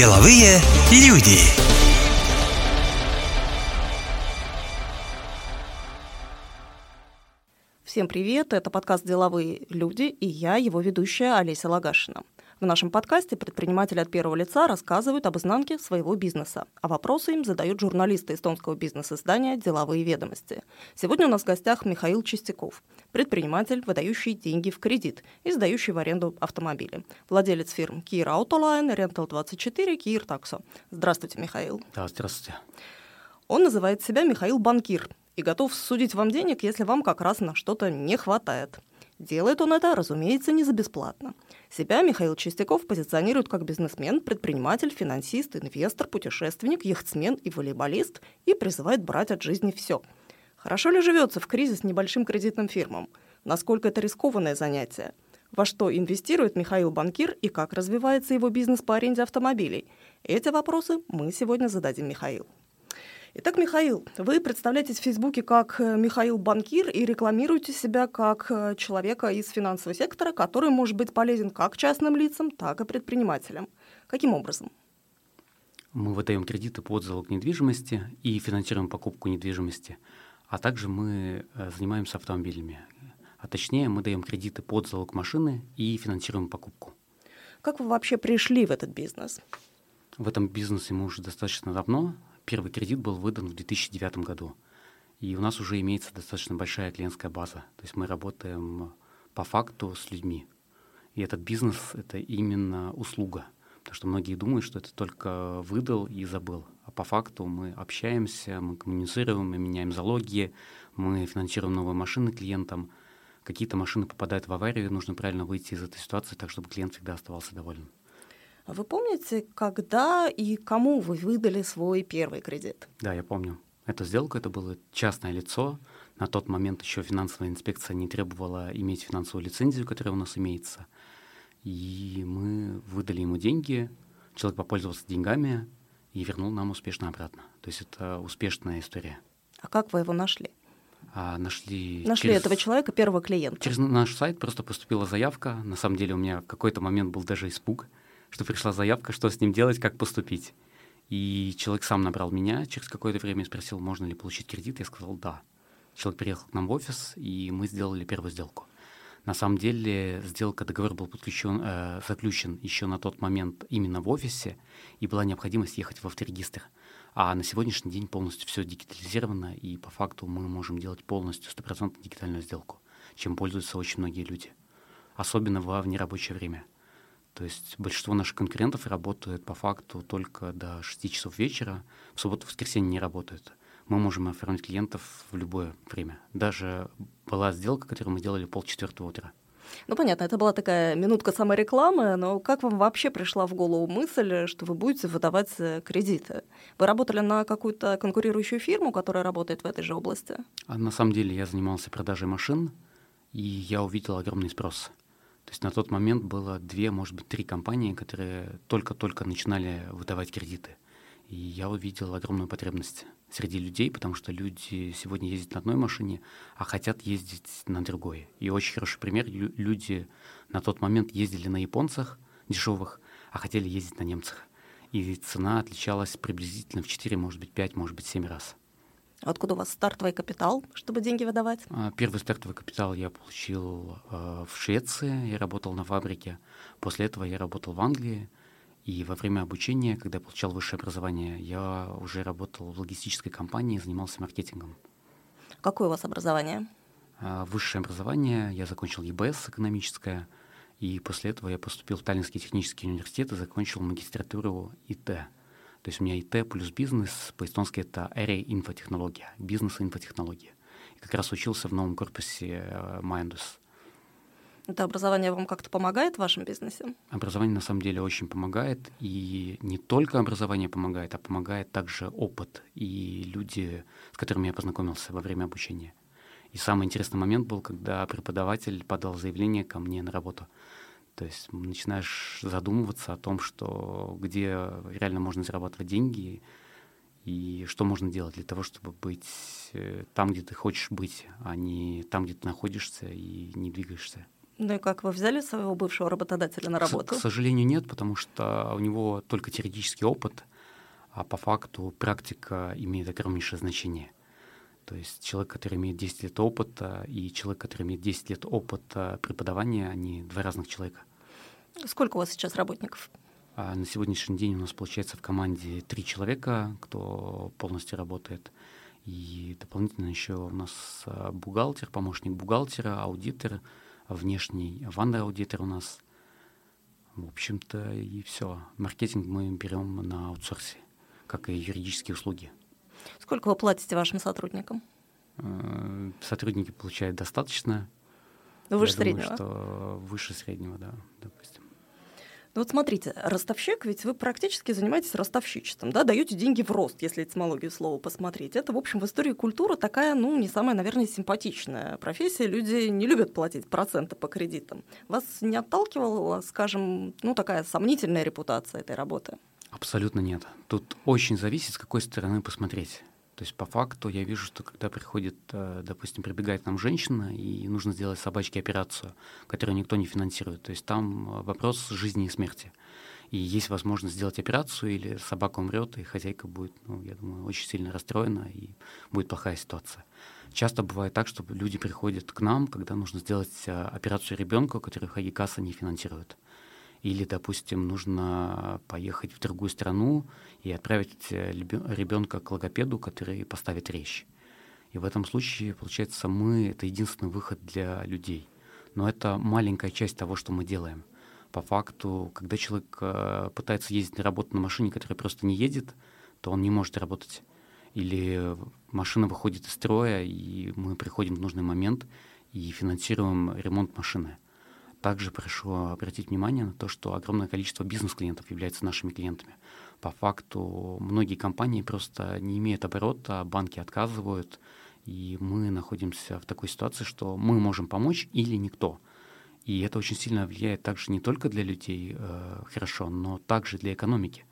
Деловые люди. Всем привет, это подкаст «Деловые люди» и я, его ведущая Олеся Лагашина. В нашем подкасте предприниматели от первого лица рассказывают об изнанке своего бизнеса, а вопросы им задают журналисты эстонского бизнес-издания «Деловые ведомости». Сегодня у нас в гостях Михаил Чистяков, предприниматель, выдающий деньги в кредит и сдающий в аренду автомобили, владелец фирм Кир Autoline, Rental24, Кир Таксо. Здравствуйте, Михаил. Да, здравствуйте. Он называет себя Михаил Банкир и готов судить вам денег, если вам как раз на что-то не хватает. Делает он это, разумеется, не за бесплатно. Себя Михаил Чистяков позиционирует как бизнесмен, предприниматель, финансист, инвестор, путешественник, яхтсмен и волейболист и призывает брать от жизни все. Хорошо ли живется в кризис небольшим кредитным фирмам? Насколько это рискованное занятие? Во что инвестирует Михаил Банкир и как развивается его бизнес по аренде автомобилей? Эти вопросы мы сегодня зададим Михаилу. Итак, Михаил, вы представляетесь в Фейсбуке как э, Михаил Банкир и рекламируете себя как э, человека из финансового сектора, который может быть полезен как частным лицам, так и предпринимателям. Каким образом? Мы выдаем кредиты под залог недвижимости и финансируем покупку недвижимости, а также мы э, занимаемся автомобилями. А точнее, мы даем кредиты под залог машины и финансируем покупку. Как вы вообще пришли в этот бизнес? В этом бизнесе мы уже достаточно давно. Первый кредит был выдан в 2009 году. И у нас уже имеется достаточно большая клиентская база. То есть мы работаем по факту с людьми. И этот бизнес — это именно услуга. Потому что многие думают, что это только выдал и забыл. А по факту мы общаемся, мы коммуницируем, мы меняем залоги, мы финансируем новые машины клиентам. Какие-то машины попадают в аварию, нужно правильно выйти из этой ситуации так, чтобы клиент всегда оставался доволен. А вы помните, когда и кому вы выдали свой первый кредит? Да, я помню. Эту сделку это было частное лицо. На тот момент еще финансовая инспекция не требовала иметь финансовую лицензию, которая у нас имеется. И мы выдали ему деньги, человек попользовался деньгами и вернул нам успешно обратно. То есть это успешная история. А как вы его нашли? А нашли нашли через, этого человека, первого клиента. Через наш сайт просто поступила заявка. На самом деле у меня в какой-то момент был даже испуг что пришла заявка, что с ним делать, как поступить. И человек сам набрал меня через какое-то время и спросил, можно ли получить кредит. Я сказал «да». Человек приехал к нам в офис, и мы сделали первую сделку. На самом деле сделка, договор был подключен, э, заключен еще на тот момент именно в офисе, и была необходимость ехать в авторегистр. А на сегодняшний день полностью все дигитализировано, и по факту мы можем делать полностью стопроцентную дигитальную сделку, чем пользуются очень многие люди, особенно во внерабочее время. То есть большинство наших конкурентов работают по факту только до 6 часов вечера, в субботу и воскресенье не работают. Мы можем оформить клиентов в любое время. Даже была сделка, которую мы делали полчетвертого утра. Ну, понятно, это была такая минутка саморекламы, но как вам вообще пришла в голову мысль, что вы будете выдавать э, кредиты? Вы работали на какую-то конкурирующую фирму, которая работает в этой же области? А на самом деле я занимался продажей машин, и я увидел огромный спрос. То есть на тот момент было две, может быть, три компании, которые только-только начинали выдавать кредиты. И я увидел огромную потребность среди людей, потому что люди сегодня ездят на одной машине, а хотят ездить на другой. И очень хороший пример, люди на тот момент ездили на японцах дешевых, а хотели ездить на немцах. И цена отличалась приблизительно в 4, может быть, 5, может быть, 7 раз. Откуда у вас стартовый капитал, чтобы деньги выдавать? А, первый стартовый капитал я получил э, в Швеции, я работал на фабрике. После этого я работал в Англии. И во время обучения, когда я получал высшее образование, я уже работал в логистической компании, занимался маркетингом. Какое у вас образование? А, высшее образование. Я закончил ЕБС экономическое. И после этого я поступил в Таллинский технический университет и закончил магистратуру ИТ. То есть у меня ИТ плюс бизнес, по-эстонски это Area инфотехнология, бизнес и инфотехнология. И как раз учился в новом корпусе э, Mindus. Это образование вам как-то помогает в вашем бизнесе? Образование на самом деле очень помогает, и не только образование помогает, а помогает также опыт и люди, с которыми я познакомился во время обучения. И самый интересный момент был, когда преподаватель подал заявление ко мне на работу – то есть начинаешь задумываться о том, что где реально можно зарабатывать деньги и что можно делать для того, чтобы быть э, там, где ты хочешь быть, а не там, где ты находишься и не двигаешься. Ну и как, вы взяли своего бывшего работодателя на работу? К, к сожалению, нет, потому что у него только теоретический опыт, а по факту практика имеет огромнейшее значение. То есть человек, который имеет 10 лет опыта, и человек, который имеет 10 лет опыта преподавания, они два разных человека. Сколько у вас сейчас работников? А на сегодняшний день у нас получается в команде три человека, кто полностью работает. И дополнительно еще у нас а, бухгалтер, помощник бухгалтера, аудитор, внешний ванна-аудитор у нас. В общем-то, и все. Маркетинг мы берем на аутсорсе, как и юридические услуги. Сколько вы платите вашим сотрудникам? Э, сотрудники получают достаточно. Ну, выше Я среднего? Думаю, что выше среднего, да, допустим. Ну вот смотрите, ростовщик, ведь вы практически занимаетесь ростовщичеством, да, даете деньги в рост, если этимологию слова посмотреть. Это, в общем, в истории культуры такая, ну, не самая, наверное, симпатичная профессия. Люди не любят платить проценты по кредитам. Вас не отталкивала, скажем, ну, такая сомнительная репутация этой работы? Абсолютно нет. Тут очень зависит, с какой стороны посмотреть. То есть по факту я вижу, что когда приходит, э, допустим, прибегает нам женщина, и нужно сделать собачке операцию, которую никто не финансирует. То есть там э, вопрос жизни и смерти. И есть возможность сделать операцию, или собака умрет, и хозяйка будет, ну, я думаю, очень сильно расстроена, и будет плохая ситуация. Часто бывает так, что люди приходят к нам, когда нужно сделать э, операцию ребенку, которую Хагикаса не финансирует. Или, допустим, нужно поехать в другую страну и отправить э, ребенка к логопеду, который поставит речь. И в этом случае, получается, мы — это единственный выход для людей. Но это маленькая часть того, что мы делаем. По факту, когда человек э, пытается ездить на работу на машине, которая просто не едет, то он не может работать. Или машина выходит из строя, и мы приходим в нужный момент и финансируем ремонт машины. Также прошу обратить внимание на то, что огромное количество бизнес-клиентов являются нашими клиентами. По факту многие компании просто не имеют оборота, банки отказывают, и мы находимся в такой ситуации, что мы можем помочь или никто. И это очень сильно влияет также не только для людей э, хорошо, но также для экономики.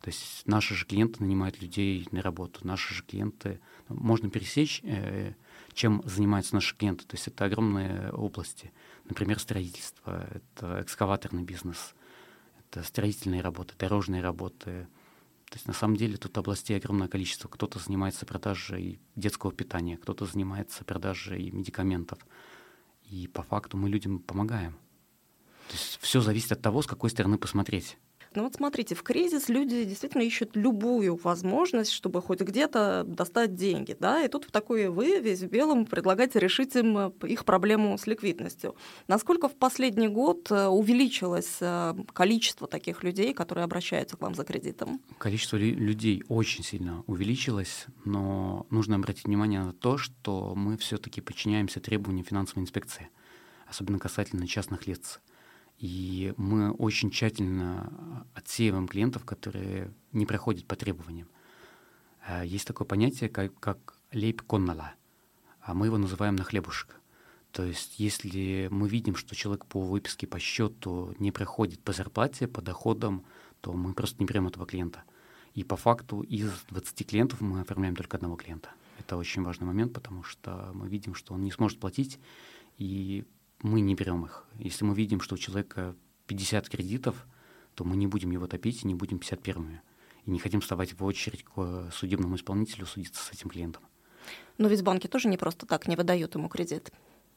То есть наши же клиенты нанимают людей на работу, наши же клиенты, ну, можно пересечь, э, чем занимаются наши клиенты. То есть это огромные области. Например, строительство, это экскаваторный бизнес, это строительные работы, дорожные работы. То есть на самом деле тут областей огромное количество. Кто-то занимается продажей детского питания, кто-то занимается продажей медикаментов. И по факту мы людям помогаем. То есть все зависит от того, с какой стороны посмотреть. Ну вот смотрите, в кризис люди действительно ищут любую возможность, чтобы хоть где-то достать деньги, да, и тут в такой вы весь в белом предлагаете решить им э, их проблему с ликвидностью. Насколько в последний год э, увеличилось э, количество таких людей, которые обращаются к вам за кредитом? Количество людей очень сильно увеличилось, но нужно обратить внимание на то, что мы все-таки подчиняемся требованиям финансовой инспекции, особенно касательно частных лиц. И мы очень тщательно отсеиваем клиентов, которые не проходят по требованиям. Э, есть такое понятие, как, как лейб коннала, а мы его называем на хлебушек. То есть если мы видим, что человек по выписке по счету не проходит по зарплате, по доходам, то мы просто не берем этого клиента. И по факту из 20 клиентов мы оформляем только одного клиента. Это очень важный момент, потому что мы видим, что он не сможет платить, и мы не берем их. Если мы видим, что у человека 50 кредитов, то мы не будем его топить и не будем 51-ми. И не хотим вставать в очередь к судебному исполнителю судиться с этим клиентом. Но ведь банки тоже не просто так не выдают ему кредит.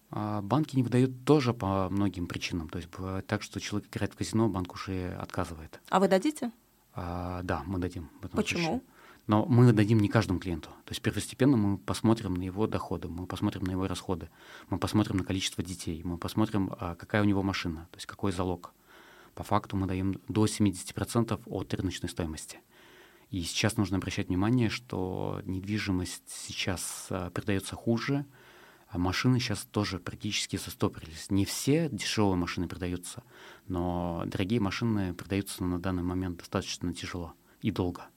А банки не выдают тоже по многим причинам. То есть так, что человек играет в казино, банк уже отказывает. А вы дадите? А, да, мы дадим. Почему? Случае. Но мы дадим не каждому клиенту. То есть первостепенно мы посмотрим на его доходы, мы посмотрим на его расходы, мы посмотрим на количество детей, мы посмотрим, а, какая у него машина, то есть какой залог. По факту мы даем до 70% от рыночной стоимости. И сейчас нужно обращать внимание, что недвижимость сейчас а, продается хуже, а машины сейчас тоже практически застопорились. Не все дешевые машины продаются, но дорогие машины продаются на данный момент достаточно тяжело и долго.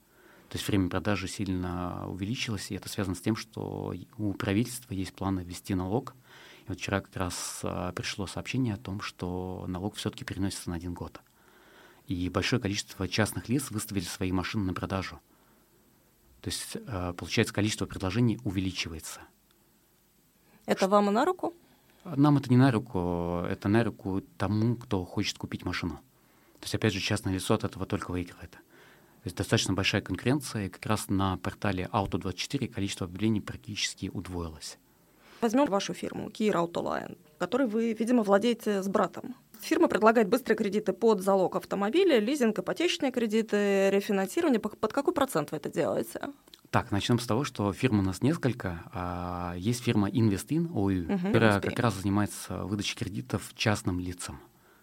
То есть время продажи сильно увеличилось, и это связано с тем, что у правительства есть планы ввести налог. И вот вчера как раз а, пришло сообщение о том, что налог все-таки переносится на один год. И большое количество частных лиц выставили свои машины на продажу. То есть, а, получается, количество предложений увеличивается. Это вам на руку? Нам это не на руку, это на руку тому, кто хочет купить машину. То есть, опять же, частное лицо от этого только выигрывает. То есть достаточно большая конкуренция, и как раз на портале Auto24 количество объявлений практически удвоилось. Возьмем вашу фирму Kia Autoline, которой вы, видимо, владеете с братом. Фирма предлагает быстрые кредиты под залог автомобиля, лизинг, ипотечные кредиты, рефинансирование. Под какой процент вы это делаете? Так, начнем с того, что фирм у нас несколько. А, есть фирма Investin ОЮ, угу, которая как раз занимается выдачей кредитов частным лицам.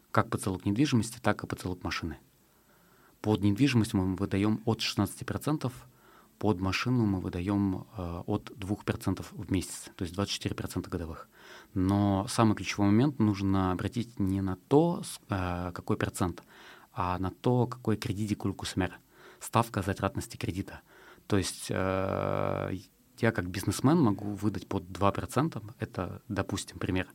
Как по залог недвижимости, так и по залог машины. Под недвижимость мы выдаем от 16%, под машину мы выдаем э, от 2% в месяц, то есть 24% годовых. Но самый ключевой момент нужно обратить не на то, э, какой процент, а на то, какой кредит кулькусмер, ставка затратности кредита. То есть э, я как бизнесмен могу выдать под 2%, это, допустим, пример,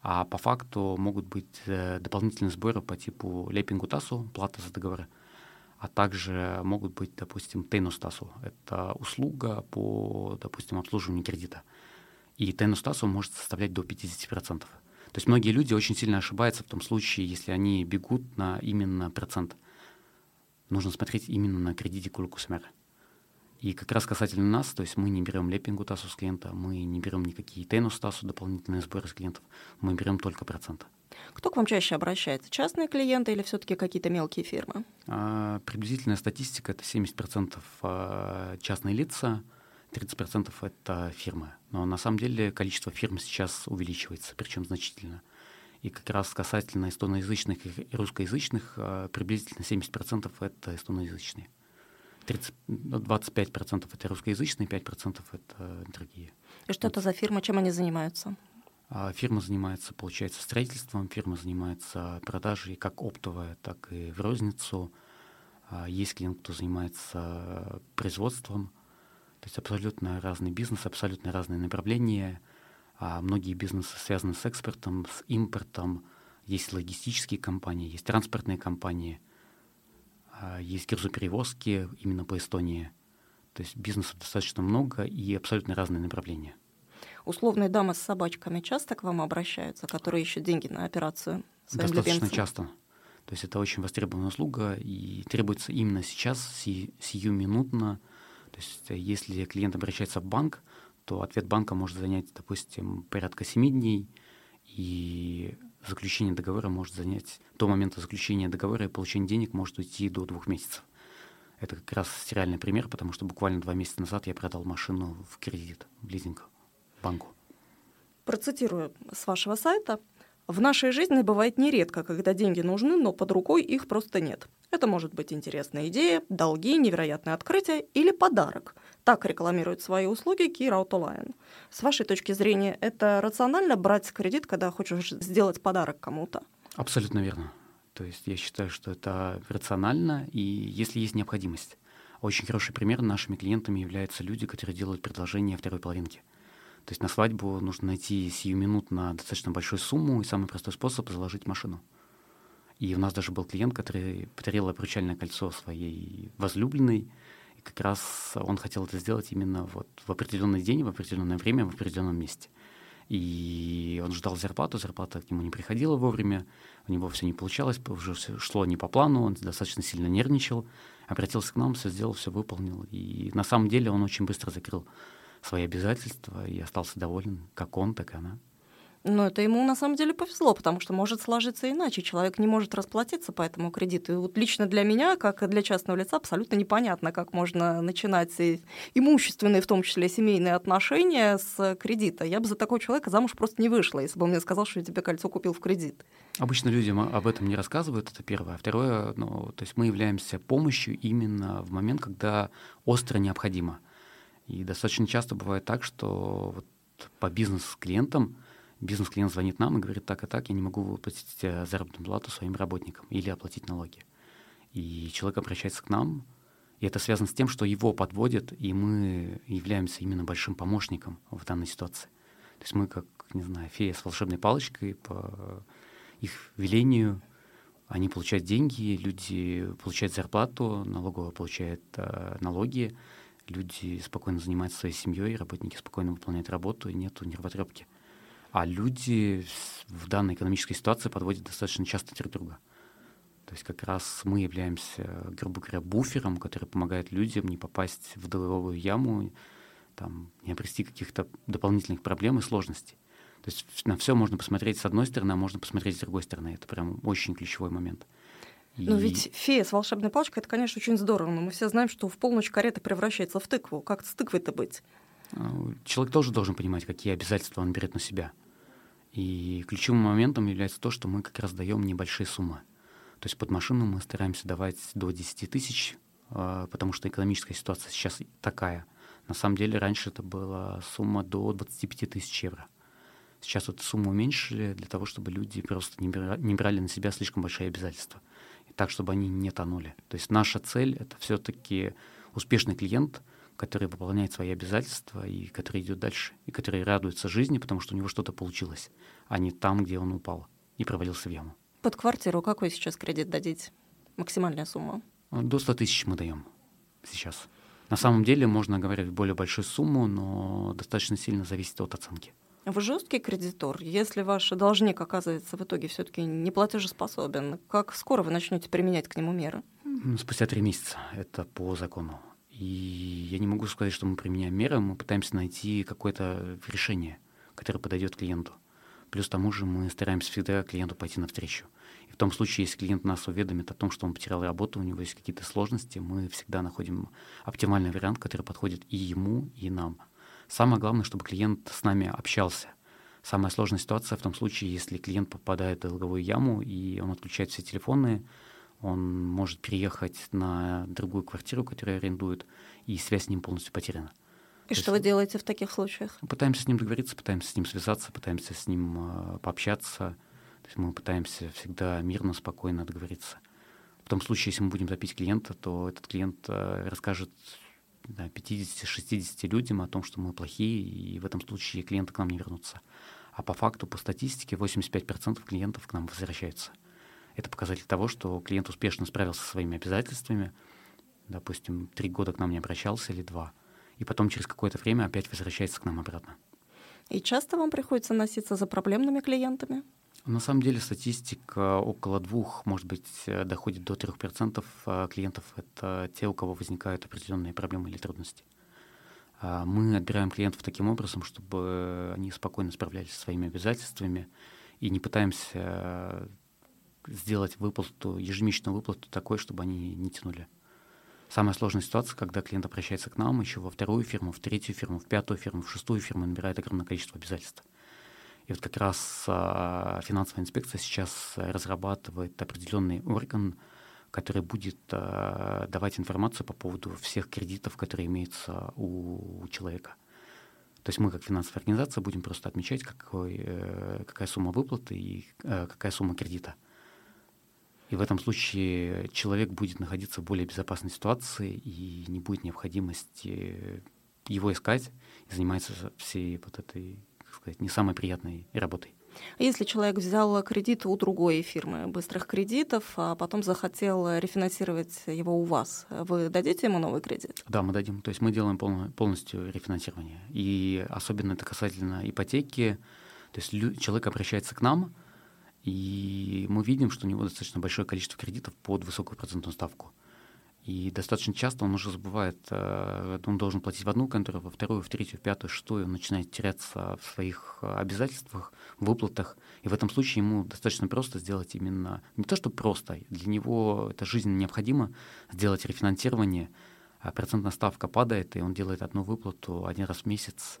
а по факту могут быть дополнительные сборы по типу лепингутасу, плата за договоры, а также могут быть, допустим, тейностасу. Это услуга по, допустим, обслуживанию кредита. И тейностасу может составлять до 50%. То есть многие люди очень сильно ошибаются в том случае, если они бегут на именно процент. Нужно смотреть именно на кредите кулькусмера. И как раз касательно нас, то есть мы не берем лепингу ТАСу с клиента, мы не берем никакие тенус ТАСу, дополнительные сборы с клиентов, мы берем только проценты. Кто к вам чаще обращается? Частные клиенты или все-таки какие-то мелкие фирмы? А, приблизительная статистика — это 70% а, частные лица, 30% это фирмы. Но на самом деле количество фирм сейчас увеличивается, причем значительно. И как раз касательно эстоноязычных и русскоязычных, а, приблизительно 70% это эстоноязычные. 30, 25% ну, это русскоязычные, 5% это другие. И что вот. это за фирма, чем они занимаются? А, фирма занимается, получается, строительством, фирма занимается продажей как оптовая, так и в розницу. А, есть клиент, кто занимается производством. То есть абсолютно разный бизнес, абсолютно разные направления. А многие бизнесы связаны с экспортом, с импортом. Есть логистические компании, есть транспортные компании, есть грузоперевозки именно по Эстонии. То есть бизнесов достаточно много и абсолютно разные направления условные дамы с собачками часто к вам обращаются, которые ищут деньги на операцию Достаточно любимцам? часто. То есть это очень востребованная услуга и требуется именно сейчас, си, сиюминутно. То есть э, если клиент обращается в банк, то ответ банка может занять, допустим, порядка 7 дней, и заключение договора может занять, до момента заключения договора и получения денег может уйти до двух месяцев. Это как раз сериальный пример, потому что буквально два месяца назад я продал машину в кредит, в лизинг банку. Процитирую с вашего сайта. В нашей жизни бывает нередко, когда деньги нужны, но под рукой их просто нет. Это может быть интересная идея, долги, невероятное открытие или подарок. Так рекламирует свои услуги Kira Autoline. С вашей точки зрения, это рационально брать кредит, когда хочешь сделать подарок кому-то? Абсолютно верно. То есть я считаю, что это рационально, и если есть необходимость. Очень хороший пример нашими клиентами являются люди, которые делают предложение второй половинки. То есть на свадьбу нужно найти сиюминутно достаточно большую сумму, и самый простой способ — заложить машину. И у нас даже был клиент, который подарил обручальное кольцо своей возлюбленной, и как раз он хотел это сделать именно вот в определенный день, в определенное время, в определенном месте. И он ждал зарплату, зарплата к нему не приходила вовремя, у него все не получалось, уже все шло не по плану, он достаточно сильно нервничал, обратился к нам, все сделал, все выполнил. И на самом деле он очень быстро закрыл свои обязательства и остался доволен как он, так и она. Но это ему на самом деле повезло, потому что может сложиться иначе. Человек не может расплатиться по этому кредиту. И вот лично для меня, как и для частного лица, абсолютно непонятно, как можно начинать имущественные, в том числе семейные отношения с кредита. Я бы за такого человека замуж просто не вышла, если бы он мне сказал, что я тебе кольцо купил в кредит. Обычно людям об этом не рассказывают, это первое. А второе, ну, то есть мы являемся помощью именно в момент, когда остро необходимо. И достаточно часто бывает так, что вот по бизнес-клиентам бизнес-клиент звонит нам и говорит, так и так, я не могу выплатить э, заработную плату своим работникам или оплатить налоги. И человек обращается к нам, и это связано с тем, что его подводят, и мы являемся именно большим помощником в данной ситуации. То есть мы как, не знаю, фея с волшебной палочкой по их велению, они получают деньги, люди получают зарплату, налоговая получает э, налоги, люди спокойно занимаются своей семьей, работники спокойно выполняют работу, и нету нервотрепки. А люди в данной экономической ситуации подводят достаточно часто друг друга. То есть как раз мы являемся, грубо говоря, буфером, который помогает людям не попасть в долговую яму, там, не обрести каких-то дополнительных проблем и сложностей. То есть на все можно посмотреть с одной стороны, а можно посмотреть с другой стороны. Это прям очень ключевой момент. И... Ну ведь фея с волшебной палочкой, это, конечно, очень здорово, но мы все знаем, что в полночь карета превращается в тыкву. Как с тыквой-то быть? А, человек тоже должен понимать, какие обязательства он берет на себя. И ключевым моментом является то, что мы как раз даем небольшие суммы. То есть под машину мы стараемся давать до 10 тысяч, а, потому что экономическая ситуация сейчас такая. На самом деле раньше это была сумма до 25 тысяч евро. Сейчас эту сумму уменьшили для того, чтобы люди просто не брали на себя слишком большие обязательства. Так, чтобы они не тонули. То есть наша цель — это все-таки успешный клиент, который выполняет свои обязательства и который идет дальше, и который радуется жизни, потому что у него что-то получилось, а не там, где он упал и провалился в яму. Под квартиру какой сейчас кредит дадите? Максимальная сумма? До 100 тысяч мы даем сейчас. На самом деле можно говорить более большую сумму, но достаточно сильно зависит от оценки. Вы жесткий кредитор. Если ваш должник оказывается в итоге все-таки неплатежеспособен, как скоро вы начнете применять к нему меры? Спустя три месяца. Это по закону. И я не могу сказать, что мы применяем меры, мы пытаемся найти какое-то решение, которое подойдет клиенту. Плюс к тому же мы стараемся всегда клиенту пойти навстречу. И в том случае, если клиент нас уведомит о том, что он потерял работу, у него есть какие-то сложности, мы всегда находим оптимальный вариант, который подходит и ему, и нам. Самое главное, чтобы клиент с нами общался. Самая сложная ситуация в том случае, если клиент попадает в долговую яму, и он отключает все телефоны, он может переехать на другую квартиру, которую арендует, и связь с ним полностью потеряна. И То что есть, вы делаете в таких случаях? Пытаемся с ним договориться, пытаемся с ним связаться, пытаемся с ним э, пообщаться. То есть мы пытаемся всегда мирно, спокойно договориться. В том случае, если мы будем топить клиента, то этот клиент э, расскажет да, 50-60 людям о том, что мы плохие, и в этом случае клиенты к нам не вернутся. А по факту, по статистике, 85% клиентов к нам возвращаются. Это показатель того, что клиент успешно справился со своими обязательствами, допустим, три года к нам не обращался или два, и потом через какое-то время опять возвращается к нам обратно. И часто вам приходится носиться за проблемными клиентами? На самом деле статистика около двух, может быть, доходит до трех процентов э, клиентов. Это те, у кого возникают определенные проблемы или трудности. А мы отбираем клиентов таким образом, чтобы они спокойно справлялись со своими обязательствами и не пытаемся э, сделать выплату, ежемесячную выплату такой, чтобы они не тянули. Самая сложная ситуация, когда клиент обращается к нам еще во вторую фирму, в третью фирму, в пятую фирму, в шестую фирму, набирает огромное количество обязательств. И вот как раз а, финансовая инспекция сейчас разрабатывает определенный орган, который будет а, давать информацию по поводу всех кредитов, которые имеются у, человека. То есть мы, как финансовая организация, будем просто отмечать, какой, э, какая сумма выплаты и э, какая сумма кредита. И в этом случае человек будет находиться в более безопасной ситуации и не будет необходимости его искать и заниматься всей вот этой сказать, не самой приятной работой. А если человек взял кредит у другой фирмы быстрых кредитов, а потом захотел рефинансировать его у вас, вы дадите ему новый кредит? Да, мы дадим. То есть мы делаем полностью рефинансирование. И особенно это касательно ипотеки. То есть человек обращается к нам, и мы видим, что у него достаточно большое количество кредитов под высокую процентную ставку. И достаточно часто он уже забывает, э, он должен платить в одну контору, во вторую, в третью, в пятую, в шестую, он начинает теряться в своих э, обязательствах, выплатах. И в этом случае ему достаточно просто сделать именно, не то что просто, для него это жизненно необходимо сделать рефинансирование, а процентная ставка падает, и он делает одну выплату один раз в месяц,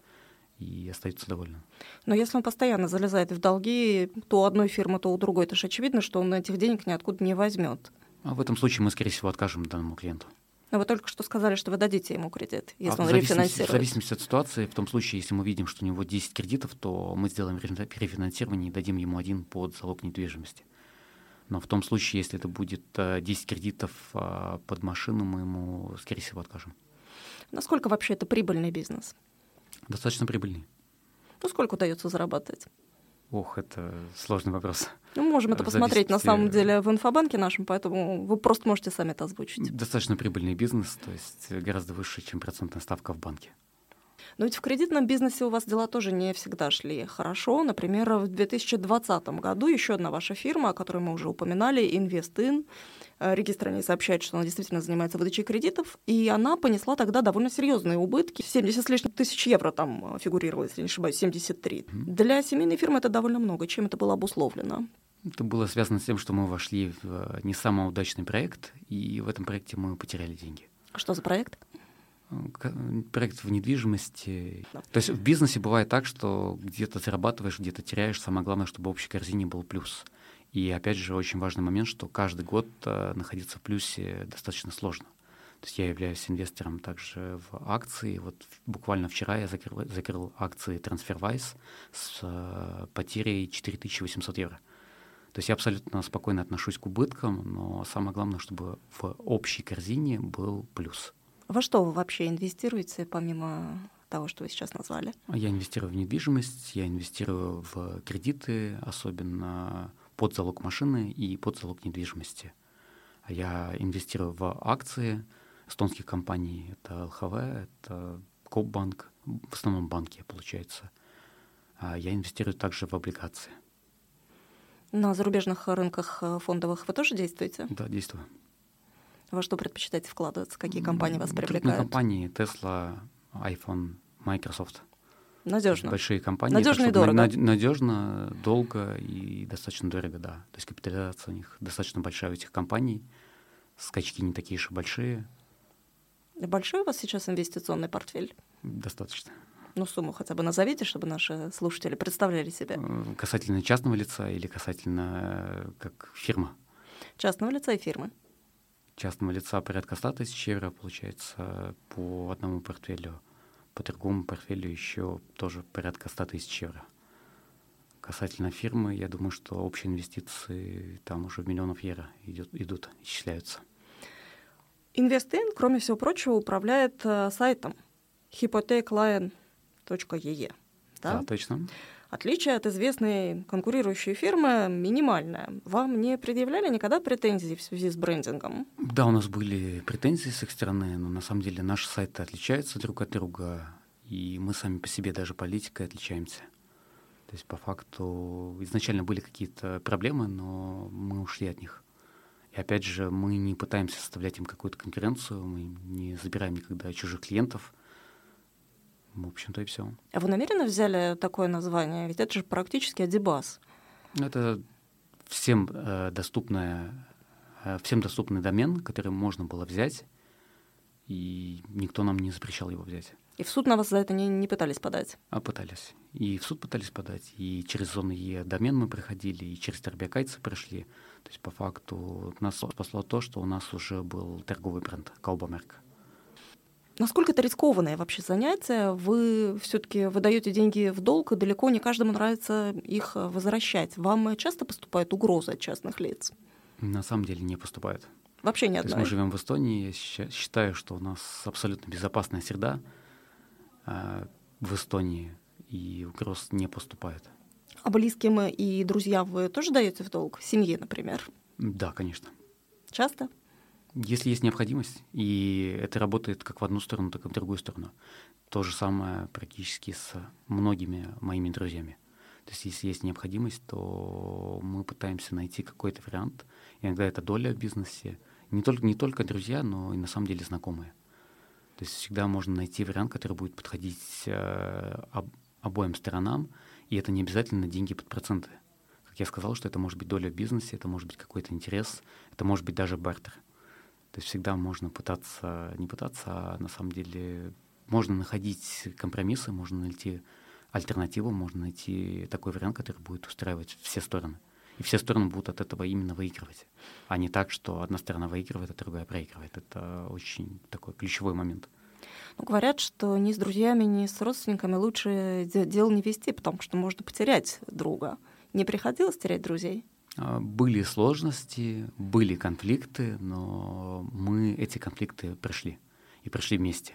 и остается довольным. Но если он постоянно залезает в долги то у одной фирмы, то у другой, то же очевидно, что он этих денег ниоткуда не возьмет. А в этом случае мы, скорее всего, откажем данному клиенту. Но вы только что сказали, что вы дадите ему кредит, если а он рефинансирует. В зависимости от ситуации, в том случае, если мы видим, что у него 10 кредитов, то мы сделаем рефинансирование и дадим ему один под залог недвижимости. Но в том случае, если это будет 10 э, кредитов а, под машину, мы ему, скорее всего, откажем. Насколько вообще это прибыльный бизнес? Достаточно прибыльный. Ну, сколько удается зарабатывать? Ох, это сложный вопрос. Ну, можем это посмотреть на самом деле в инфобанке нашем, поэтому вы просто можете сами это озвучить. Достаточно прибыльный бизнес, то есть гораздо выше, чем процентная ставка в банке. Но ведь в кредитном бизнесе у вас дела тоже не всегда шли хорошо. Например, в 2020 году еще одна ваша фирма, о которой мы уже упоминали, InvestIn, э, регистр не сообщает, что она действительно занимается выдачей кредитов, и она понесла тогда довольно серьезные убытки. 70 с лишним тысяч евро там фигурировало, если не ошибаюсь, 73. Mm-hmm. Для семейной фирмы это довольно много. Чем это было обусловлено? Это было связано с тем, что мы вошли в э, не самый удачный проект, и в этом проекте мы потеряли деньги. Что за проект? Проект в недвижимости. То есть в бизнесе бывает так, что где-то зарабатываешь, где-то теряешь. Самое главное, чтобы в общей корзине был плюс. И опять же, очень важный момент, что каждый год э, находиться в плюсе достаточно сложно. То есть я являюсь инвестором также в акции. Вот буквально вчера я закрыл, закрыл акции TransferWise с э, потерей 4800 евро. То есть я абсолютно спокойно отношусь к убыткам, но самое главное, чтобы в общей корзине был плюс. Во что вы вообще инвестируете, помимо того, что вы сейчас назвали? Я инвестирую в недвижимость, я инвестирую в кредиты, особенно под залог машины и под залог недвижимости. Я инвестирую в акции эстонских компаний. Это ЛХВ, это Копбанк, в основном банки, получается. А я инвестирую также в облигации. На зарубежных рынках э, фондовых вы тоже действуете? Да, действую. Во что предпочитаете вкладываться? Какие компании вас привлекают? Крупные компании Tesla, iPhone, Microsoft. Надежно. Большие компании. Надежно и дорого. Надежно, долго и достаточно дорого, да. То есть капитализация у них достаточно большая у этих компаний. Скачки не такие уж и большие. Большой у вас сейчас инвестиционный портфель? Достаточно. Ну, сумму хотя бы назовите, чтобы наши слушатели представляли себя. Э, касательно частного лица или касательно э, как фирма? Частного лица и фирмы частного лица порядка 100 тысяч евро, получается, по одному портфелю. По другому портфелю еще тоже порядка 100 тысяч евро. Касательно фирмы, я думаю, что общие инвестиции там уже миллионов евро идет, идут, исчисляются. Инвестин, кроме всего прочего, управляет э, сайтом hypotheekline.ee. Да? да, точно. Отличие от известной конкурирующей фирмы минимальное. Вам не предъявляли никогда претензий в связи с брендингом? Да, у нас были претензии с их стороны, но на самом деле наши сайты отличаются друг от друга, и мы сами по себе даже политикой отличаемся. То есть по факту изначально были какие-то проблемы, но мы ушли от них. И опять же, мы не пытаемся составлять им какую-то конкуренцию, мы не забираем никогда чужих клиентов – в общем-то, и все. А вы намеренно взяли такое название? Ведь это же практически Адибас. Это всем э, доступная, э, всем доступный домен, который можно было взять, и никто нам не запрещал его взять. И в суд на вас за это не, не пытались подать? А пытались. И в суд пытались подать, и через зоны Е домен мы проходили, и через Торбиакайцы прошли. То есть по факту нас спасло то, что у нас уже был торговый бренд Калбамерк. Насколько это рискованное вообще занятие? Вы все-таки выдаете деньги в долг, и далеко не каждому нравится их возвращать. Вам часто поступают угрозы от частных лиц? На самом деле не поступают. Вообще ни одной? То есть мы живем в Эстонии, я считаю, что у нас абсолютно безопасная среда э, в Эстонии, и угроз не поступает. А близким и друзьям вы тоже даете в долг? Семье, например? Да, конечно. Часто? Если есть необходимость, и это работает как в одну сторону, так и в другую сторону. То же самое практически с многими моими друзьями. То есть если есть необходимость, то мы пытаемся найти какой-то вариант. Иногда это доля в бизнесе. Не только, не только друзья, но и на самом деле знакомые. То есть всегда можно найти вариант, который будет подходить э, об, обоим сторонам, и это не обязательно деньги под проценты. Как я сказал, что это может быть доля в бизнесе, это может быть какой-то интерес, это может быть даже бартер. То есть всегда можно пытаться, не пытаться, а на самом деле можно находить компромиссы, можно найти альтернативу, можно найти такой вариант, который будет устраивать все стороны. И все стороны будут от этого именно выигрывать, а не так, что одна сторона выигрывает, а другая проигрывает. Это очень такой ключевой момент. Ну, говорят, что ни с друзьями, ни с родственниками лучше дело не вести, потому что можно потерять друга. Не приходилось терять друзей? А, были сложности, были конфликты, но мы эти конфликты прошли и прошли вместе.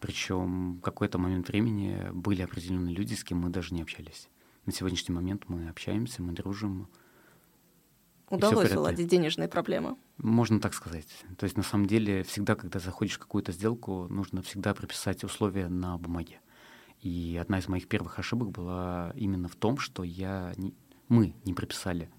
Причем в какой-то момент времени были определенные люди, с кем мы даже не общались. На сегодняшний момент мы общаемся, мы дружим. Удалось уладить денежные проблемы? Можно так сказать. То есть на самом деле всегда, когда заходишь в какую-то сделку, нужно всегда прописать условия на бумаге. И одна из моих первых ошибок была именно в том, что я не, мы не прописали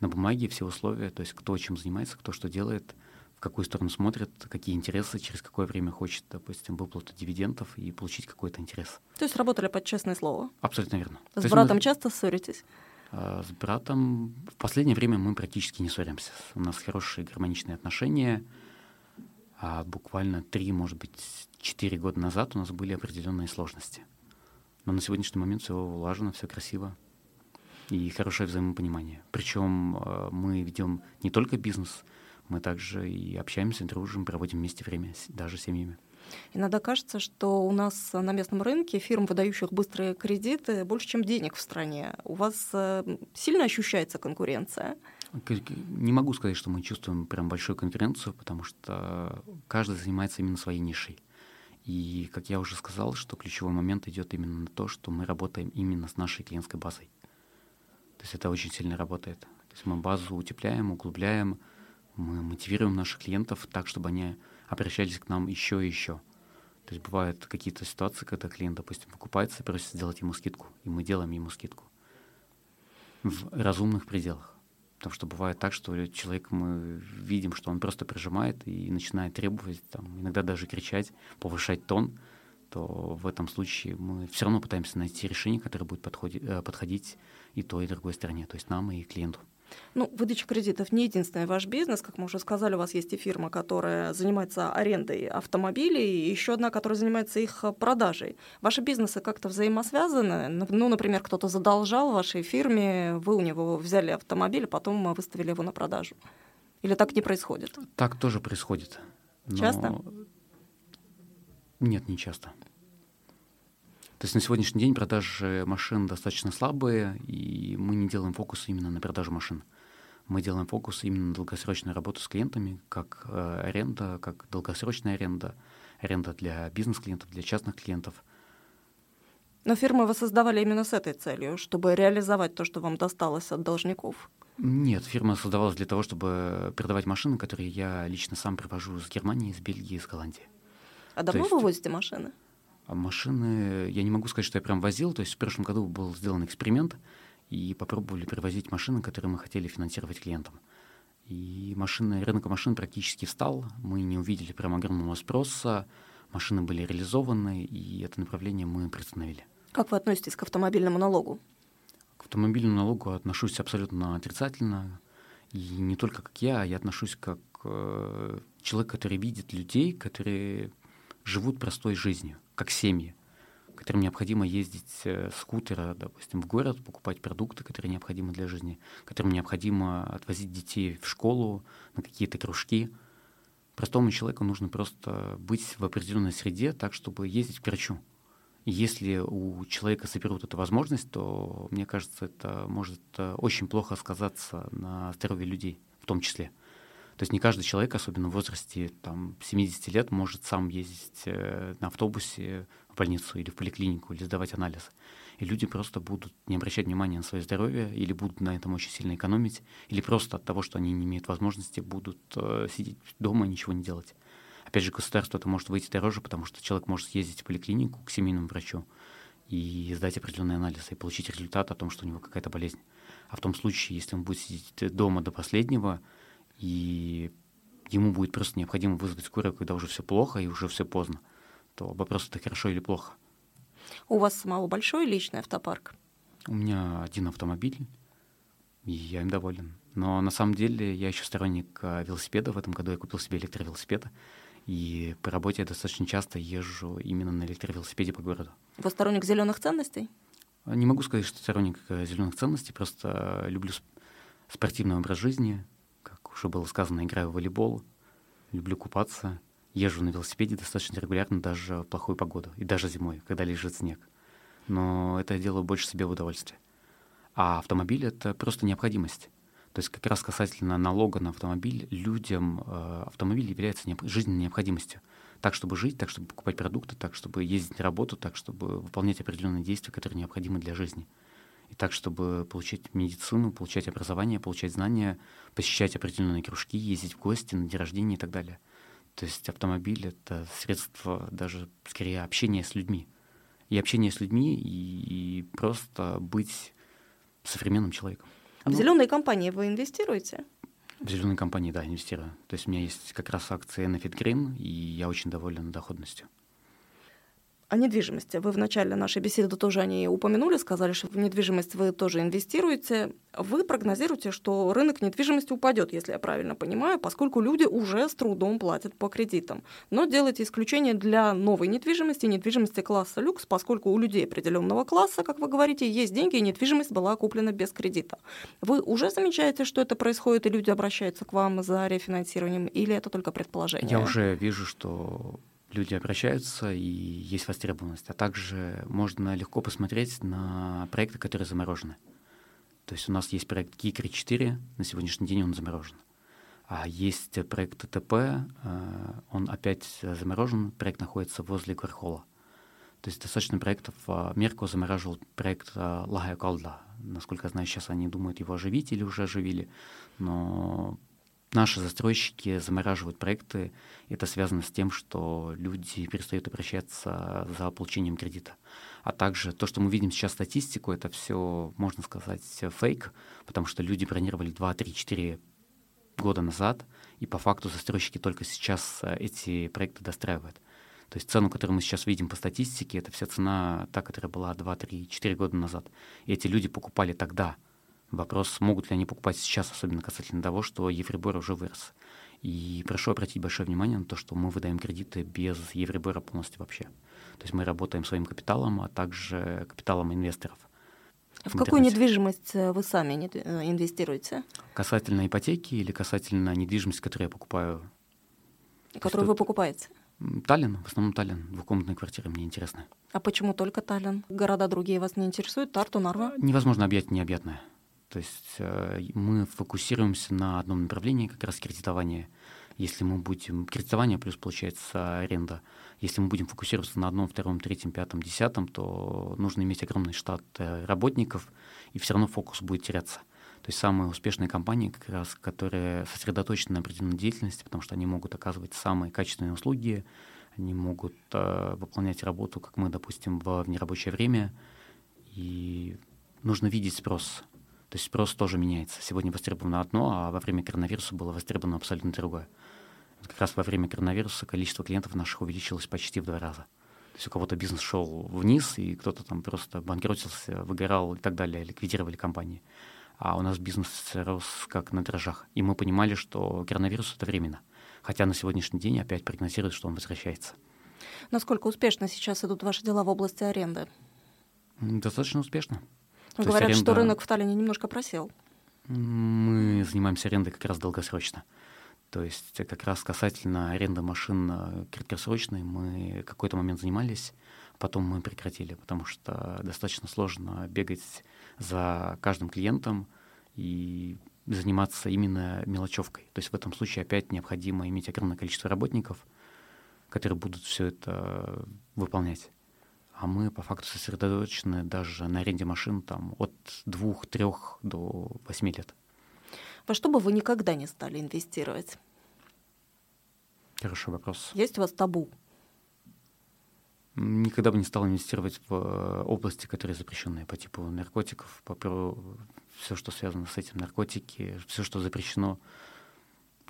на бумаге все условия, то есть кто чем занимается, кто что делает, в какую сторону смотрит, какие интересы, через какое время хочет, допустим, выплату дивидендов и получить какой-то интерес. То есть работали под честное слово? Абсолютно верно. С братом мы... часто ссоритесь? А, с братом в последнее время мы практически не ссоримся. У нас хорошие гармоничные отношения. А буквально три, может быть, четыре года назад у нас были определенные сложности. Но на сегодняшний момент все улажено, все красиво и хорошее взаимопонимание. Причем э, мы ведем не только бизнес, мы также и общаемся, дружим, проводим вместе время, даже с семьями. Иногда кажется, что у нас на местном рынке фирм, выдающих быстрые кредиты, больше, чем денег в стране. У вас э, сильно ощущается конкуренция? Не могу сказать, что мы чувствуем прям большую конкуренцию, потому что каждый занимается именно своей нишей. И, как я уже сказал, что ключевой момент идет именно на то, что мы работаем именно с нашей клиентской базой. То есть это очень сильно работает. То есть мы базу утепляем, углубляем, мы мотивируем наших клиентов так, чтобы они обращались к нам еще и еще. То есть бывают какие-то ситуации, когда клиент, допустим, покупается просит сделать ему скидку, и мы делаем ему скидку в разумных пределах. Потому что бывает так, что человек, мы видим, что он просто прижимает и начинает требовать, там, иногда даже кричать, повышать тон, то в этом случае мы все равно пытаемся найти решение, которое будет подходить, э, подходить и той, и другой стороне, то есть нам и клиенту. Ну, выдача кредитов не единственный ваш бизнес. Как мы уже сказали, у вас есть и фирма, которая занимается арендой автомобилей, и еще одна, которая занимается их продажей. Ваши бизнесы как-то взаимосвязаны? Ну, например, кто-то задолжал вашей фирме, вы у него взяли автомобиль, а потом выставили его на продажу. Или так не происходит? Так тоже происходит. Но... Часто? Нет, не часто. То есть на сегодняшний день продажи машин достаточно слабые, и мы не делаем фокус именно на продажу машин. Мы делаем фокус именно на долгосрочную работу с клиентами, как э, аренда, как долгосрочная аренда, аренда для бизнес-клиентов, для частных клиентов. Но фирмы вы создавали именно с этой целью, чтобы реализовать то, что вам досталось от должников? Нет, фирма создавалась для того, чтобы продавать машины, которые я лично сам привожу из Германии, из Бельгии, из Голландии. А давно есть... вы возите машины? А машины, я не могу сказать, что я прям возил, то есть в прошлом году был сделан эксперимент, и попробовали привозить машины, которые мы хотели финансировать клиентам. И машины, рынок машин практически встал, мы не увидели прям огромного спроса, машины были реализованы, и это направление мы приостановили. Как вы относитесь к автомобильному налогу? К автомобильному налогу отношусь абсолютно отрицательно. И не только как я, я отношусь как э, человек, который видит людей, которые живут простой жизнью как семьи, которым необходимо ездить э, скутера, допустим, в город, покупать продукты, которые необходимы для жизни, которым необходимо отвозить детей в школу, на какие-то кружки. Простому человеку нужно просто быть в определенной среде так, чтобы ездить к врачу. И если у человека соберут эту возможность, то, мне кажется, это может э, очень плохо сказаться на здоровье людей в том числе. То есть не каждый человек, особенно в возрасте там, 70 лет, может сам ездить э, на автобусе в больницу или в поликлинику, или сдавать анализы. И люди просто будут не обращать внимания на свое здоровье, или будут на этом очень сильно экономить, или просто от того, что они не имеют возможности, будут э, сидеть дома и ничего не делать. Опять же, государство это может выйти дороже, потому что человек может съездить в поликлинику к семейному врачу и сдать определенные анализы и получить результат о том, что у него какая-то болезнь. А в том случае, если он будет сидеть дома до последнего, и ему будет просто необходимо вызвать скорую, когда уже все плохо и уже все поздно, то вопрос это хорошо или плохо. У вас самого большой личный автопарк? У меня один автомобиль, и я им доволен. Но на самом деле я еще сторонник а, велосипеда. В этом году я купил себе электровелосипед. И по работе я достаточно часто езжу именно на электровелосипеде по городу. Вы сторонник зеленых ценностей? Не могу сказать, что сторонник э, зеленых ценностей, просто люблю спортивный образ жизни, уже было сказано, играю в волейбол, люблю купаться, езжу на велосипеде достаточно регулярно даже в плохую погоду, и даже зимой, когда лежит снег. Но это я делаю больше себе в удовольствие. А автомобиль — это просто необходимость. То есть как раз касательно налога на автомобиль, людям э, автомобиль является необ... жизненной необходимостью. Так, чтобы жить, так, чтобы покупать продукты, так, чтобы ездить на работу, так, чтобы выполнять определенные действия, которые необходимы для жизни и так, чтобы получить медицину, получать образование, получать знания, посещать определенные кружки, ездить в гости на день рождения и так далее. То есть автомобиль — это средство даже скорее общения с людьми. и общение с людьми, и, и просто быть современным человеком. А в зеленые компании вы инвестируете? В зеленые компании, да, инвестирую. То есть у меня есть как раз акции Enefit Green, и я очень доволен доходностью о недвижимости. Вы в начале нашей беседы тоже о ней упомянули, сказали, что в недвижимость вы тоже инвестируете. Вы прогнозируете, что рынок недвижимости упадет, если я правильно понимаю, поскольку люди уже с трудом платят по кредитам. Но делаете исключение для новой недвижимости, недвижимости класса люкс, поскольку у людей определенного класса, как вы говорите, есть деньги, и недвижимость была куплена без кредита. Вы уже замечаете, что это происходит, и люди обращаются к вам за рефинансированием, или это только предположение? Я уже вижу, что люди обращаются и есть востребованность. А также можно легко посмотреть на проекты, которые заморожены. То есть у нас есть проект Кикри 4, на сегодняшний день он заморожен. А есть проект ТТП, э, он опять заморожен, проект находится возле Гвархола. То есть достаточно проектов. А, Мерко замораживал проект э, Лагая Калда. Насколько я знаю, сейчас они думают его оживить или уже оживили. Но наши застройщики замораживают проекты. Это связано с тем, что люди перестают обращаться за получением кредита. А также то, что мы видим сейчас статистику, это все, можно сказать, фейк, потому что люди бронировали 2, 3, 4 года назад, и по факту застройщики только сейчас э, эти проекты достраивают. То есть цену, которую мы сейчас видим по статистике, это вся цена, та, которая была 2, 3, 4 года назад. И эти люди покупали тогда – Вопрос, могут ли они покупать сейчас, особенно касательно того, что Евробор уже вырос. И прошу обратить большое внимание на то, что мы выдаем кредиты без Евробора полностью вообще. То есть мы работаем своим капиталом, а также капиталом инвесторов. В какую недвижимость э, вы сами э, инвестируете? Касательно ипотеки или касательно недвижимости, которую я покупаю? Которую вы покупаете? Таллин, в основном Таллин. Двухкомнатные квартиры мне интересны. А почему только Таллин? Города другие вас не интересуют? Тарту, Нарва? Невозможно объять необъятное. То есть э, мы фокусируемся на одном направлении, как раз кредитование. Если мы будем... Кредитование плюс, получается, аренда. Если мы будем фокусироваться на одном, втором, третьем, пятом, десятом, то нужно иметь огромный штат э, работников, и все равно фокус будет теряться. То есть самые успешные компании, как раз, которые сосредоточены на определенной деятельности, потому что они могут оказывать самые качественные услуги, они могут э, выполнять работу, как мы, допустим, в, нерабочее время, и нужно видеть спрос. То есть спрос тоже меняется. Сегодня востребовано одно, а во время коронавируса было востребовано абсолютно другое. Как раз во время коронавируса количество клиентов наших увеличилось почти в два раза. То есть у кого-то бизнес шел вниз, и кто-то там просто банкротился, выгорал и так далее, ликвидировали компании. А у нас бизнес рос как на дрожжах. И мы понимали, что коронавирус — это временно. Хотя на сегодняшний день опять прогнозируют, что он возвращается. Насколько успешно сейчас идут ваши дела в области аренды? Достаточно успешно. Говорят, аренда... что рынок в Таллине немножко просел. Мы занимаемся арендой как раз долгосрочно. То есть как раз касательно аренды машин э, краткосрочной мы какой-то момент занимались, потом мы прекратили, потому что достаточно сложно бегать за каждым клиентом и заниматься именно мелочевкой. То есть в этом случае опять необходимо иметь огромное количество работников, которые будут все это выполнять а мы по факту сосредоточены даже на аренде машин там, от двух-трех до восьми лет. Во что бы вы никогда не стали инвестировать? Хороший вопрос. Есть у вас табу? Никогда бы не стал инвестировать в области, которые запрещенные по типу наркотиков, по все, что связано с этим, наркотики, все, что запрещено,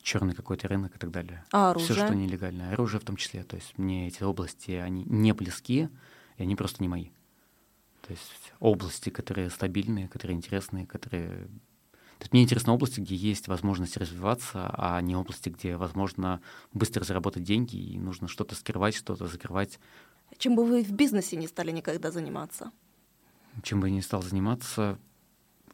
черный какой-то рынок и так далее. А оружие? Все, что нелегальное. Оружие в том числе. То есть мне эти области, они не близки, и они просто не мои. То есть области, которые стабильные, которые интересные, которые... То есть мне интересны области, где есть возможность развиваться, а не области, где возможно быстро заработать деньги, и нужно что-то скрывать, что-то закрывать. Чем бы вы в бизнесе не стали никогда заниматься? Чем бы я не стал заниматься?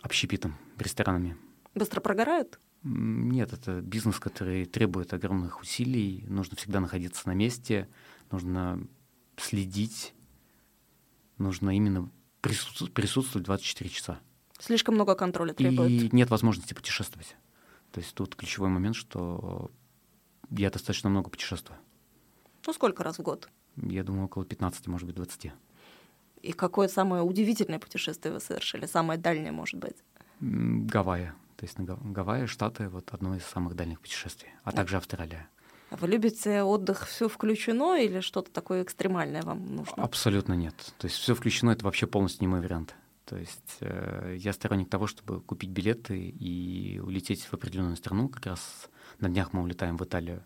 Общепитом, ресторанами. Быстро прогорают? Нет, это бизнес, который требует огромных усилий. Нужно всегда находиться на месте, нужно следить нужно именно присутствовать, присутствовать 24 часа. Слишком много контроля требует. И нет возможности путешествовать. То есть тут ключевой момент, что я достаточно много путешествую. Ну, сколько раз в год? Я думаю, около 15, может быть, 20. И какое самое удивительное путешествие вы совершили? Самое дальнее, может быть? Гавайи. То есть на Гавайи, Штаты, вот одно из самых дальних путешествий. А также Австралия. А вы любите отдых все включено или что-то такое экстремальное вам нужно? Абсолютно нет. То есть все включено это вообще полностью не мой вариант. То есть э, я сторонник того, чтобы купить билеты и улететь в определенную страну. Как раз на днях мы улетаем в Италию.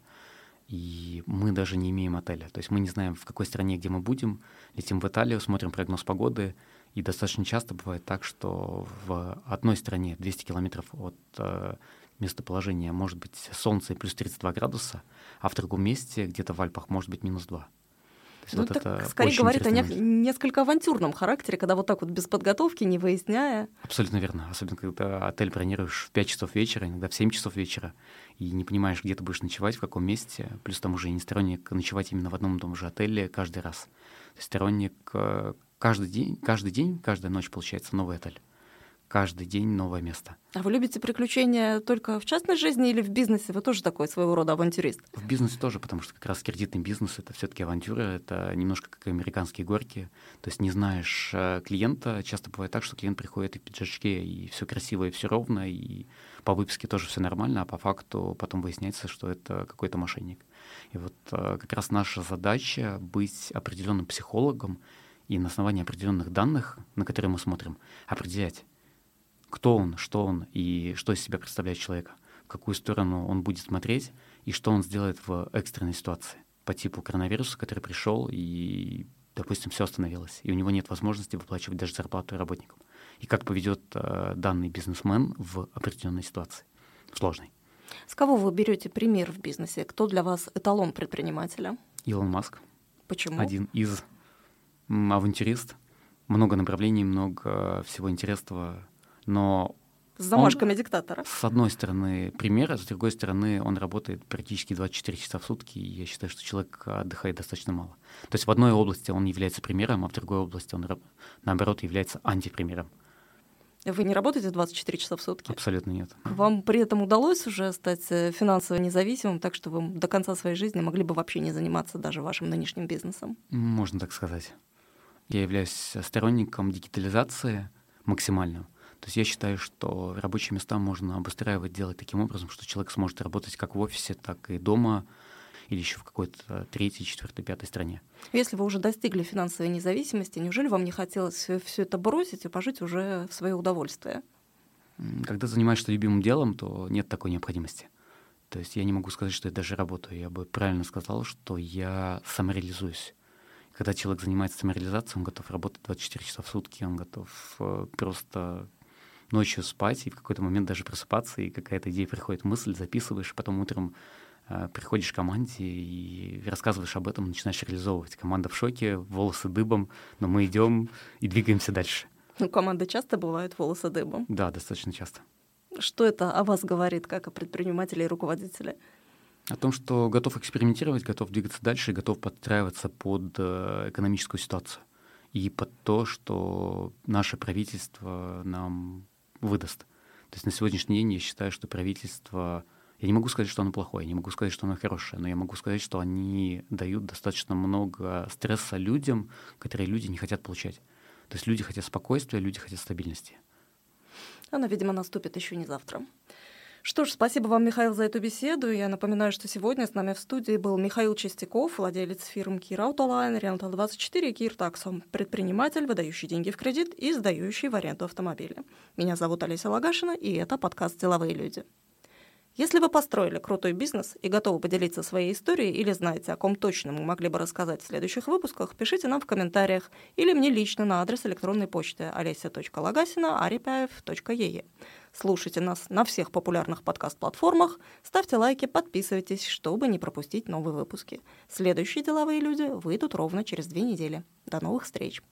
И мы даже не имеем отеля. То есть мы не знаем, в какой стране, где мы будем. Летим в Италию, смотрим прогноз погоды. И достаточно часто бывает так, что в одной стране 200 километров от э, местоположения может быть солнце плюс 32 градуса, а в другом месте, где-то в Альпах, может быть минус 2. Ну, вот это скорее говорит о не, несколько авантюрном характере, когда вот так вот без подготовки, не выясняя. Абсолютно верно. Особенно, когда отель бронируешь в 5 часов вечера, иногда в 7 часов вечера, и не понимаешь, где ты будешь ночевать, в каком месте. Плюс там уже не сторонник ночевать именно в одном и том же отеле каждый раз. То есть сторонник э, каждый день, каждый день, каждая ночь получается новый отель каждый день новое место. А вы любите приключения только в частной жизни или в бизнесе? Вы тоже такой своего рода авантюрист? В бизнесе тоже, потому что как раз кредитный бизнес — это все таки авантюра, это немножко как американские горки. То есть не знаешь э, клиента, часто бывает так, что клиент приходит и в пиджачке, и все красиво, и все ровно, и по выписке тоже все нормально, а по факту потом выясняется, что это какой-то мошенник. И вот э, как раз наша задача быть определенным психологом и на основании определенных данных, на которые мы смотрим, определять, кто он, что он и что из себя представляет человека, в какую сторону он будет смотреть и что он сделает в экстренной ситуации по типу коронавируса, который пришел и, допустим, все остановилось, и у него нет возможности выплачивать даже зарплату работникам. И как поведет э, данный бизнесмен в определенной ситуации, сложной. С кого вы берете пример в бизнесе? Кто для вас эталон предпринимателя? Илон Маск. Почему? Один из авантюрист. Много направлений, много всего интересного но с замашками он, диктатора. С одной стороны, пример, а с другой стороны, он работает практически 24 часа в сутки, и я считаю, что человек отдыхает достаточно мало. То есть в одной области он является примером, а в другой области он, наоборот, является антипримером. Вы не работаете 24 часа в сутки? Абсолютно нет. Вам при этом удалось уже стать э, финансово независимым, так что вы до конца своей жизни могли бы вообще не заниматься даже вашим нынешним бизнесом? Можно так сказать. Я являюсь сторонником дигитализации максимального. То есть я считаю, что рабочие места можно обустраивать, делать таким образом, что человек сможет работать как в офисе, так и дома, или еще в какой-то третьей, четвертой, пятой стране. Если вы уже достигли финансовой независимости, неужели вам не хотелось все это бросить и пожить уже в свое удовольствие? Когда занимаешься любимым делом, то нет такой необходимости. То есть я не могу сказать, что я даже работаю. Я бы правильно сказал, что я самореализуюсь. Когда человек занимается самореализацией, он готов работать 24 часа в сутки, он готов э, просто ночью спать и в какой-то момент даже просыпаться, и какая-то идея приходит, мысль, записываешь, потом утром э, приходишь к команде и рассказываешь об этом, начинаешь реализовывать. Команда в шоке, волосы дыбом, но мы идем и двигаемся дальше. У команды часто бывают волосы дыбом? Да, достаточно часто. Что это о вас говорит, как о предпринимателе и руководителе? О том, что готов экспериментировать, готов двигаться дальше, готов подстраиваться под э, экономическую ситуацию и под то, что наше правительство нам выдаст. То есть на сегодняшний день я считаю, что правительство... Я не могу сказать, что оно плохое, я не могу сказать, что оно хорошее, но я могу сказать, что они дают достаточно много стресса людям, которые люди не хотят получать. То есть люди хотят спокойствия, люди хотят стабильности. Она, видимо, наступит еще не завтра. Что ж, спасибо вам, Михаил, за эту беседу. Я напоминаю, что сегодня с нами в студии был Михаил Чистяков, владелец фирм Кир Аутолайн, Рентал 24 и Кир Таксом, предприниматель, выдающий деньги в кредит и сдающий в аренду автомобили. Меня зовут Олеся Лагашина, и это подкаст «Деловые люди». Если вы построили крутой бизнес и готовы поделиться своей историей или знаете, о ком точно мы могли бы рассказать в следующих выпусках, пишите нам в комментариях или мне лично на адрес электронной почты olesia.lagassina.aripyaev.ee. Слушайте нас на всех популярных подкаст-платформах, ставьте лайки, подписывайтесь, чтобы не пропустить новые выпуски. Следующие деловые люди выйдут ровно через две недели. До новых встреч!